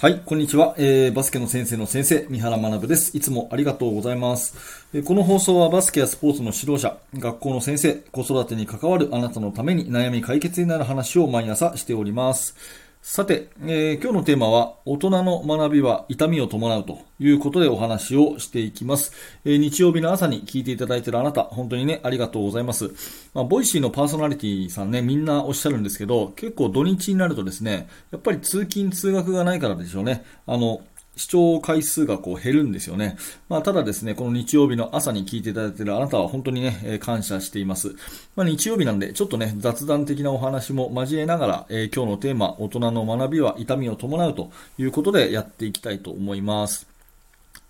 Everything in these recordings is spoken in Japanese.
はい、こんにちは、えー、バスケの先生の先生、三原学です。いつもありがとうございます。えー、この放送はバスケやスポーツの指導者、学校の先生、子育てに関わるあなたのために悩み解決になる話を毎朝しております。さて、えー、今日のテーマは、大人の学びは痛みを伴うということでお話をしていきます。えー、日曜日の朝に聞いていただいているあなた、本当にね、ありがとうございます。まあ、ボイシーのパーソナリティさんね、みんなおっしゃるんですけど、結構土日になるとですね、やっぱり通勤通学がないからでしょうね。あの、視聴回数がこう減るんですよね。まあ、ただですね、この日曜日の朝に聞いていただいているあなたは本当にね、えー、感謝しています。まあ、日曜日なんで、ちょっとね、雑談的なお話も交えながら、えー、今日のテーマ、大人の学びは痛みを伴うということでやっていきたいと思います。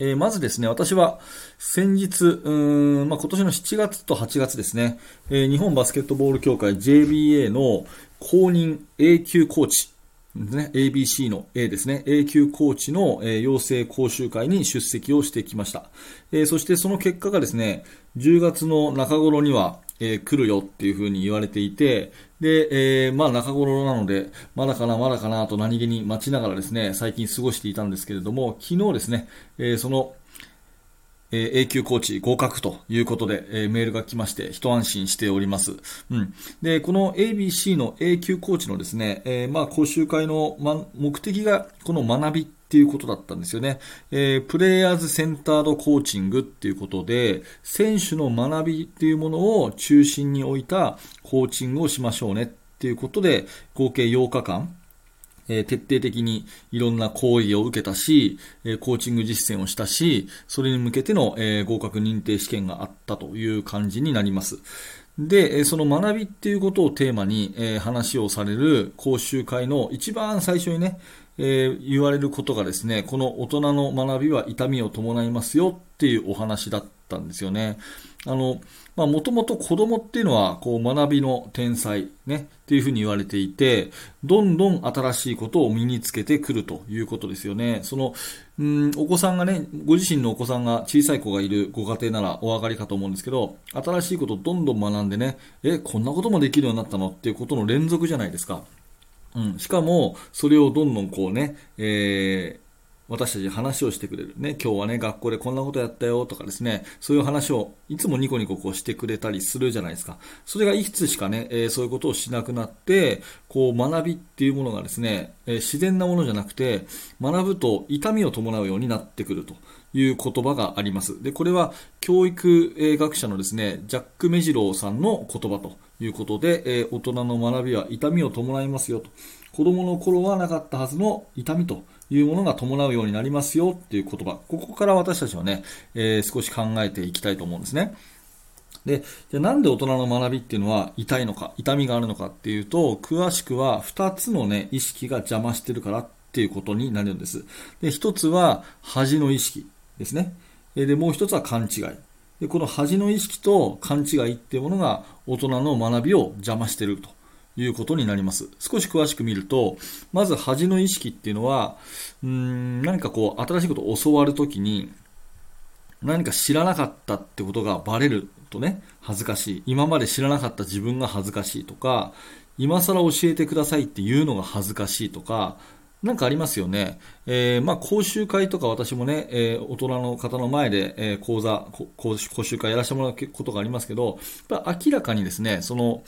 えー、まずですね、私は先日、うん、まあ、今年の7月と8月ですね、え、日本バスケットボール協会 JBA の公認 A 級コーチね、ABC の A ですね、A 級コーチの、えー、養成講習会に出席をしてきました。えー、そしてその結果がですね、10月の中頃には、えー、来るよっていうふうに言われていて、で、えー、まあ中頃なので、まだかな、まだかなと何気に待ちながらですね、最近過ごしていたんですけれども、昨日ですね、えー、そのえー、永久コーチ合格ということで、えー、メールが来まして、一安心しております。うん。で、この ABC の永久コーチのですね、えー、まあ、講習会の、ま、目的が、この学びっていうことだったんですよね。えー、プレイヤーズセンタードコーチングっていうことで、選手の学びっていうものを中心に置いたコーチングをしましょうねっていうことで、合計8日間、え徹底的にいろんな講義を受けたし、えコーチング実践をしたし、それに向けての、え合格認定試験があったという感じになります。で、その学びっていうことをテーマに、え話をされる講習会の一番最初にね、え言われることがですね、この大人の学びは痛みを伴いますよっていうお話だったたんですよね。あの、まあ、もともと子供っていうのは、こう、学びの天才、ね、っていうふうに言われていて、どんどん新しいことを身につけてくるということですよね。その、うん、お子さんがね、ご自身のお子さんが小さい子がいるご家庭ならお分かりかと思うんですけど、新しいことをどんどん学んでね、え、こんなこともできるようになったのっていうことの連続じゃないですか。うん、しかも、それをどんどんこうね、えー私たち話をしてくれる。ね、今日はね、学校でこんなことやったよとかですね、そういう話をいつもニコニコこうしてくれたりするじゃないですか。それがいくつしかね、えー、そういうことをしなくなって、こう学びっていうものがですね、えー、自然なものじゃなくて、学ぶと痛みを伴うようになってくるという言葉があります。で、これは教育学者のですね、ジャック・メジローさんの言葉ということで、えー、大人の学びは痛みを伴いますよと。子供の頃はなかったはずの痛みというものが伴うようになりますよっていう言葉。ここから私たちはね、えー、少し考えていきたいと思うんですね。で、じゃなんで大人の学びっていうのは痛いのか、痛みがあるのかっていうと、詳しくは2つのね、意識が邪魔してるからっていうことになるんです。で、1つは恥の意識ですね。で、もう1つは勘違い。で、この恥の意識と勘違いっていうものが大人の学びを邪魔してると。いうことになります。少し詳しく見ると、まず恥の意識っていうのは、うーん、何かこう、新しいことを教わるときに、何か知らなかったってことがバレるとね、恥ずかしい。今まで知らなかった自分が恥ずかしいとか、今更教えてくださいって言うのが恥ずかしいとか、なんかありますよね。えー、まあ、講習会とか私もね、えー、大人の方の前で、えー、講座講、習会やらせてもらうことがありますけど、やっぱ明らかにですね、その、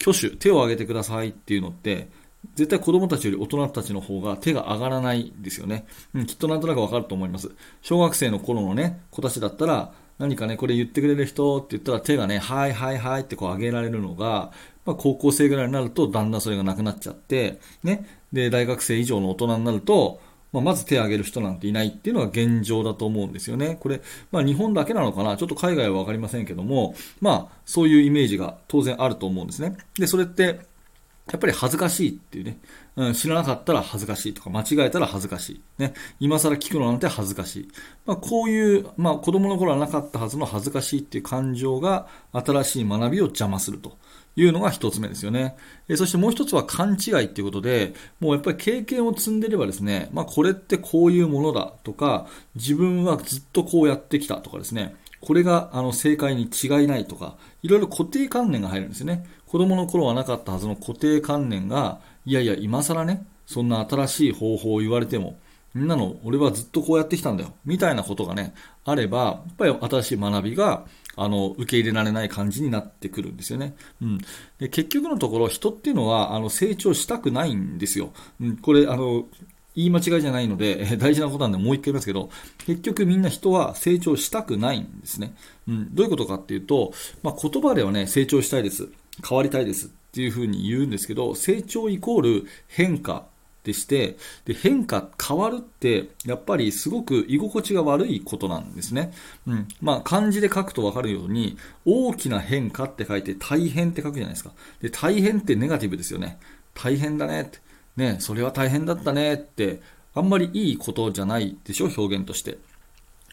挙手、手を挙げてくださいっていうのって、絶対子供たちより大人たちの方が手が上がらないですよね。うん、きっとなんとなくわかると思います。小学生の頃のね、子たちだったら、何かね、これ言ってくれる人って言ったら手がね、はいはいはいってこう上げられるのが、まあ、高校生ぐらいになるとだんだんそれがなくなっちゃって、ね、で、大学生以上の大人になると、まあ、まず手を挙げる人なんていないっていうのが現状だと思うんですよね。これ、まあ、日本だけなのかな？ちょっと海外はわかりませんけども、まあ、そういうイメージが当然あると思うんですね。で、それって、やっぱり恥ずかしいっていうね、うん、知らなかったら恥ずかしいとか、間違えたら恥ずかしい。ね、今更聞くのなんて恥ずかしい。まあ、こういう、まあ、子供の頃はなかったはずの恥ずかしいっていう感情が、新しい学びを邪魔すると。いうのが一つ目ですよね。えそしてもう一つは勘違いっていうことで、もうやっぱり経験を積んでればですね、まあこれってこういうものだとか、自分はずっとこうやってきたとかですね、これがあの正解に違いないとか、いろいろ固定観念が入るんですよね。子供の頃はなかったはずの固定観念が、いやいや、今更ね、そんな新しい方法を言われても、みんなの、俺はずっとこうやってきたんだよ。みたいなことがね、あれば、やっぱり新しい学びが、あの、受け入れられない感じになってくるんですよね。うん。で、結局のところ、人っていうのは、あの、成長したくないんですよ。うん、これ、あの、言い間違いじゃないので、大事なことなんでもう一回言いますけど、結局みんな人は成長したくないんですね。うん、どういうことかっていうと、まあ、言葉ではね、成長したいです。変わりたいですっていうふうに言うんですけど、成長イコール変化でして、で変化、変わるって、やっぱりすごく居心地が悪いことなんですね。うん。まあ、漢字で書くとわかるように、大きな変化って書いて、大変って書くじゃないですか。で、大変ってネガティブですよね。大変だねって。ね、それは大変だったねって、あんまりいいことじゃないでしょ、表現として。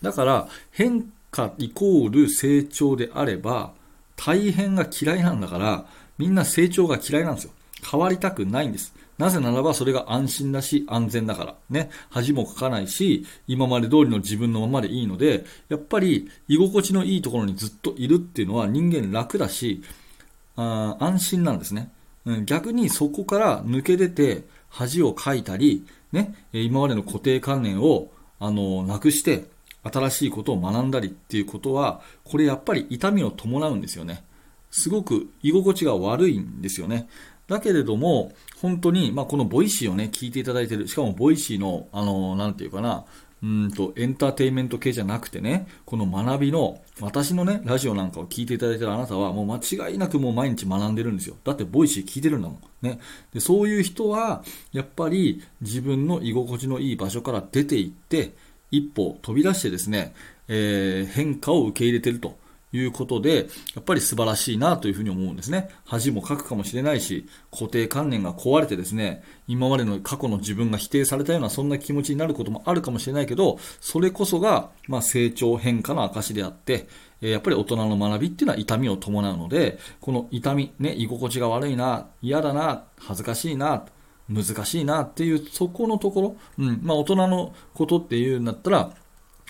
だから、変化イコール成長であれば、大変が嫌いなんだから、みんな成長が嫌いなんですよ。変わりたくないんです。なぜならばそれが安心だし安全だから。ね。恥もかかないし、今まで通りの自分のままでいいので、やっぱり居心地のいいところにずっといるっていうのは人間楽だし、あ安心なんですね。うん逆にそこから抜け出て恥をかいたり、ね、今までの固定観念をあのなくして新しいことを学んだりっていうことは、これやっぱり痛みを伴うんですよね。すごく居心地が悪いんですよね。だけれども、本当に、まあ、このボイシーをね、聞いていただいてる、しかもボイシーの、あの、なんていうかな、うんと、エンターテインメント系じゃなくてね、この学びの、私のね、ラジオなんかを聞いていただいてるあなたは、もう間違いなくもう毎日学んでるんですよ。だって、ボイシー聞いてるんだもん。ね。で、そういう人は、やっぱり自分の居心地のいい場所から出て行って、一歩飛び出してですね、えー、変化を受け入れてると。いうことで、やっぱり素晴らしいなというふうに思うんですね。恥もかくかもしれないし、固定観念が壊れてですね、今までの過去の自分が否定されたようなそんな気持ちになることもあるかもしれないけど、それこそが、まあ、成長変化の証であって、やっぱり大人の学びっていうのは痛みを伴うので、この痛み、ね、居心地が悪いな、嫌だな、恥ずかしいな、難しいなっていう、そこのところ、うん、まあ大人のことっていうんだったら、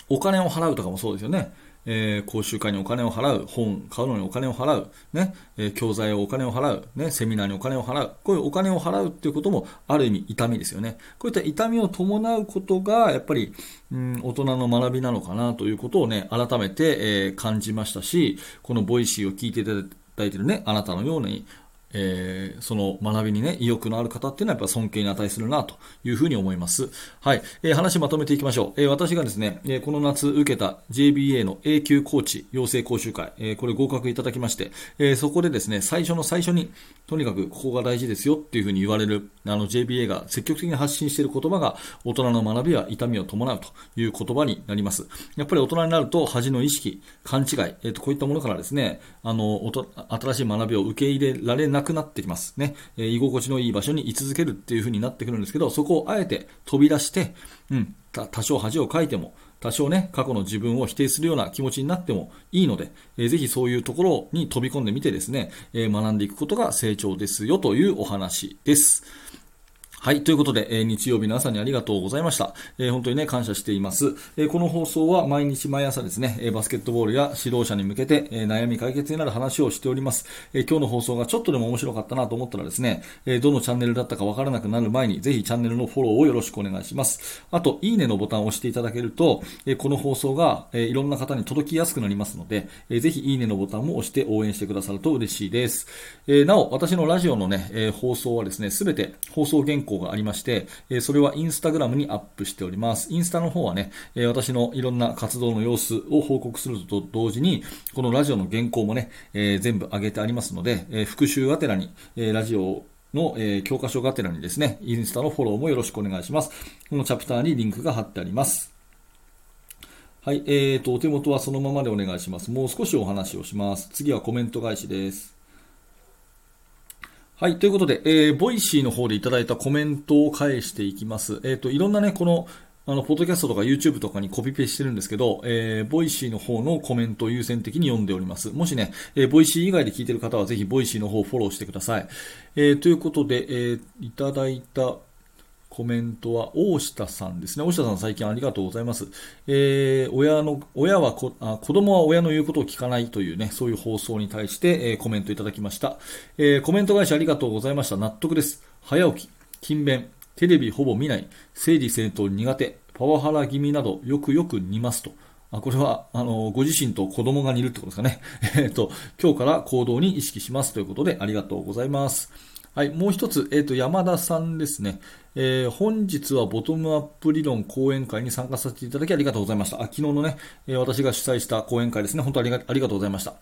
お金を払うとかもそうですよね。えー、講習会にお金を払う、本買うのにお金を払う、ね、えー、教材をお金を払う、ね、セミナーにお金を払う、こういうお金を払うっていうことも、ある意味痛みですよね。こういった痛みを伴うことが、やっぱり、うん、大人の学びなのかなということをね、改めて、えー、感じましたし、このボイシーを聞いていただいてるね、あなたのように、えー、その学びにね、意欲のある方っていうのはやっぱ尊敬に値するなというふうに思います。はい。えー、話まとめていきましょう。えー、私がですね、えこの夏受けた JBA の A 級コーチ養成講習会、えこれ合格いただきまして、えそこでですね、最初の最初に、とにかくここが大事ですよっていうふうに言われる、あの JBA が積極的に発信している言葉が、大人の学びは痛みを伴うという言葉になります。やっぱり大人になると恥の意識、勘違い、えっ、と、こういったものからですね、あの、新しい学びを受け入れられなくなってきます。ね。えー、居心地のいい場所に居続けるっていう風になってくるんですけど、そこをあえて飛び出して、うん、多少恥をかいても、多少ね、過去の自分を否定するような気持ちになってもいいので、えー、ぜひそういうところに飛び込んでみてですね、えー、学んでいくことが成長ですよというお話です。はい。ということで、えー、日曜日の朝にありがとうございました。えー、本当にね、感謝しています。えー、この放送は毎日毎朝ですね、えバスケットボールや指導者に向けて、え悩み解決になる話をしております。え今日の放送がちょっとでも面白かったなと思ったらですね、えどのチャンネルだったかわからなくなる前に、ぜひチャンネルのフォローをよろしくお願いします。あと、いいねのボタンを押していただけると、えこの放送が、えいろんな方に届きやすくなりますので、えぜひいいねのボタンも押して応援してくださると嬉しいです。えなお、私のラジオのね、え放送はですね、すべて放送原稿がありまして、えそれはインスタグラムにアップしております。インスタの方はね、え私のいろんな活動の様子を報告すると同時に、このラジオの原稿もね、え全部上げてありますので、え復習がてらに、えラジオの、え教科書がてらにですね、インスタのフォローもよろしくお願いします。このチャプターにリンクが貼ってあります。はい、えーと、お手元はそのままでお願いします。もう少しお話をします。次はコメント返しです。はい。ということで、えー、ボイシーの方でいただいたコメントを返していきます。えっ、ー、と、いろんなね、この、あの、ポッドキャストとか YouTube とかにコピペしてるんですけど、えー、ボイシーの方のコメントを優先的に読んでおります。もしね、えー、ボイシー以外で聞いてる方はぜひボイシーの方をフォローしてください。えー、ということで、えー、いただいたコメントは大下さんですね。大下さん最近ありがとうございます。えー、親の、親はこあ、子供は親の言うことを聞かないというね、そういう放送に対して、えー、コメントいただきました。えー、コメント返しありがとうございました。納得です。早起き、勤勉、テレビほぼ見ない、整理整頓苦手、パワハラ気味などよくよく似ますと。あこれは、あの、ご自身と子供が似るってことですかね。えっと、今日から行動に意識しますということでありがとうございます。はい、もう一つ、え、ー、と、山田さんですね。えー、本日はボトムアップ理論講演会に参加させていただきありがとうございました。あ昨日のね、え、私が主催した講演会ですね。本当ありありがとうございました。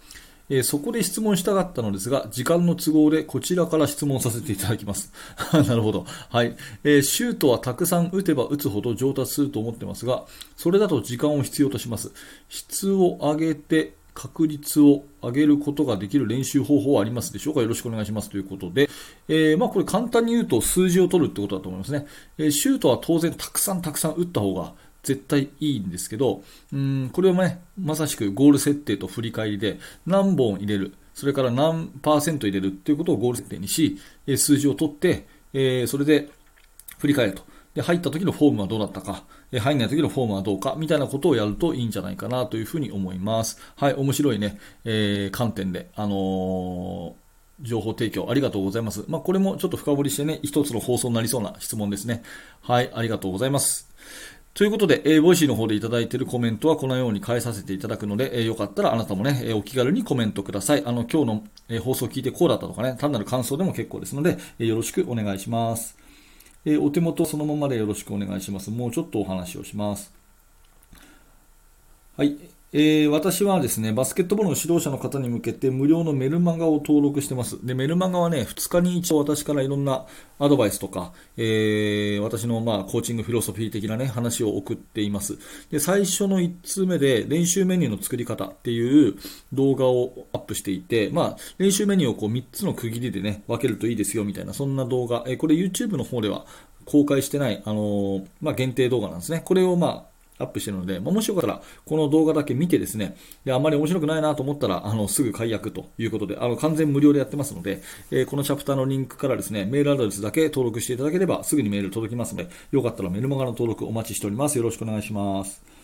えー、そこで質問したかったのですが、時間の都合でこちらから質問させていただきます。なるほど。はい、えー、シュートはたくさん打てば打つほど上達すると思ってますが、それだと時間を必要とします。質を上げて確率を上げることができる練習方法はありますでしょうか？よろしくお願いしますということで、えー、まあ、これ簡単に言うと数字を取るってことだと思いますね。えー、シュートは当然たくさんたくさん打った方が絶対いいんですけど、うん、これはね、まさしくゴール設定と振り返りで何本入れる、それから何パーセント入れるっていうことをゴール設定にし、数字を取って、えー、それで振り返ると。で、入った時のフォームはどうだったか、え入んない時のフォームはどうか、みたいなことをやるといいんじゃないかなというふうに思います。はい、面白いね、えー、観点で、あのー、情報提供ありがとうございます。まあ、これもちょっと深掘りしてね、一つの放送になりそうな質問ですね。はい、ありがとうございます。ということで、えー、ボイシーの方でいただいているコメントはこのように返させていただくので、えー、よかったらあなたもね、えー、お気軽にコメントください。あの、今日の、えー、放送を聞いてこうだったとかね、単なる感想でも結構ですので、えー、よろしくお願いします。えー、お手元そのままでよろしくお願いします。もうちょっとお話をします。はい。えー、私はですね、バスケットボールの指導者の方に向けて無料のメルマガを登録してます。で、メルマガはね、2日に一度私からいろんなアドバイスとか、えー、私のまあコーチングフィロソフィー的なね、話を送っています。で、最初の1通目で練習メニューの作り方っていう動画をアップしていて、まあ、練習メニューをこう3つの区切りでね、分けるといいですよみたいな、そんな動画、えー、これ YouTube の方では公開してない、あの、まあ、限定動画なんですね。これをまあ、アップしてるので、まあ、もしよかったら、この動画だけ見てですね、で、あまり面白くないなと思ったら、あの、すぐ解約ということで、あの、完全無料でやってますので、えー、このチャプターのリンクからですね、メールアドレスだけ登録していただければ、すぐにメール届きますので、よかったらメルマガの登録お待ちしております。よろしくお願いします。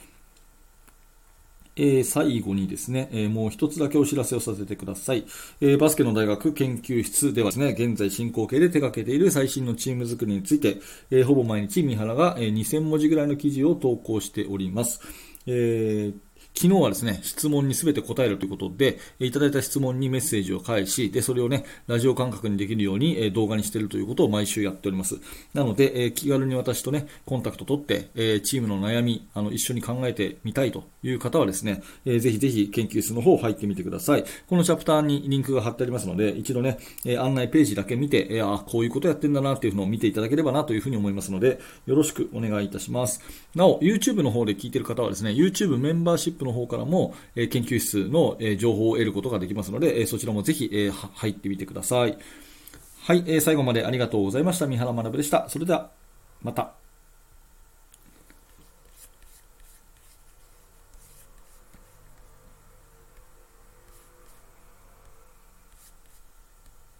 え、最後にですね、え、もう一つだけお知らせをさせてください。え、バスケの大学研究室ではですね、現在進行形で手掛けている最新のチーム作りについて、えほぼ毎日三原が、え2000文字ぐらいの記事を投稿しております。えー昨日はですね、質問に全て答えるということで、いただいた質問にメッセージを返し、で、それをね、ラジオ感覚にできるように動画にしているということを毎週やっております。なので、気軽に私とね、コンタクト取って、チームの悩み、あの、一緒に考えてみたいという方はですね、ぜひぜひ研究室の方入ってみてください。このチャプターにリンクが貼ってありますので、一度ね、案内ページだけ見て、あ、こういうことやってんだなっていうのを見ていただければなというふうに思いますので、よろしくお願いいたします。なお、YouTube の方で聞いている方はですね、YouTube メンバーシッププの方からも、え研究室の、え情報を得ることができますので、えそちらもぜひ、え入ってみてください。はい、え最後までありがとうございました。三原学でした。それでは、また。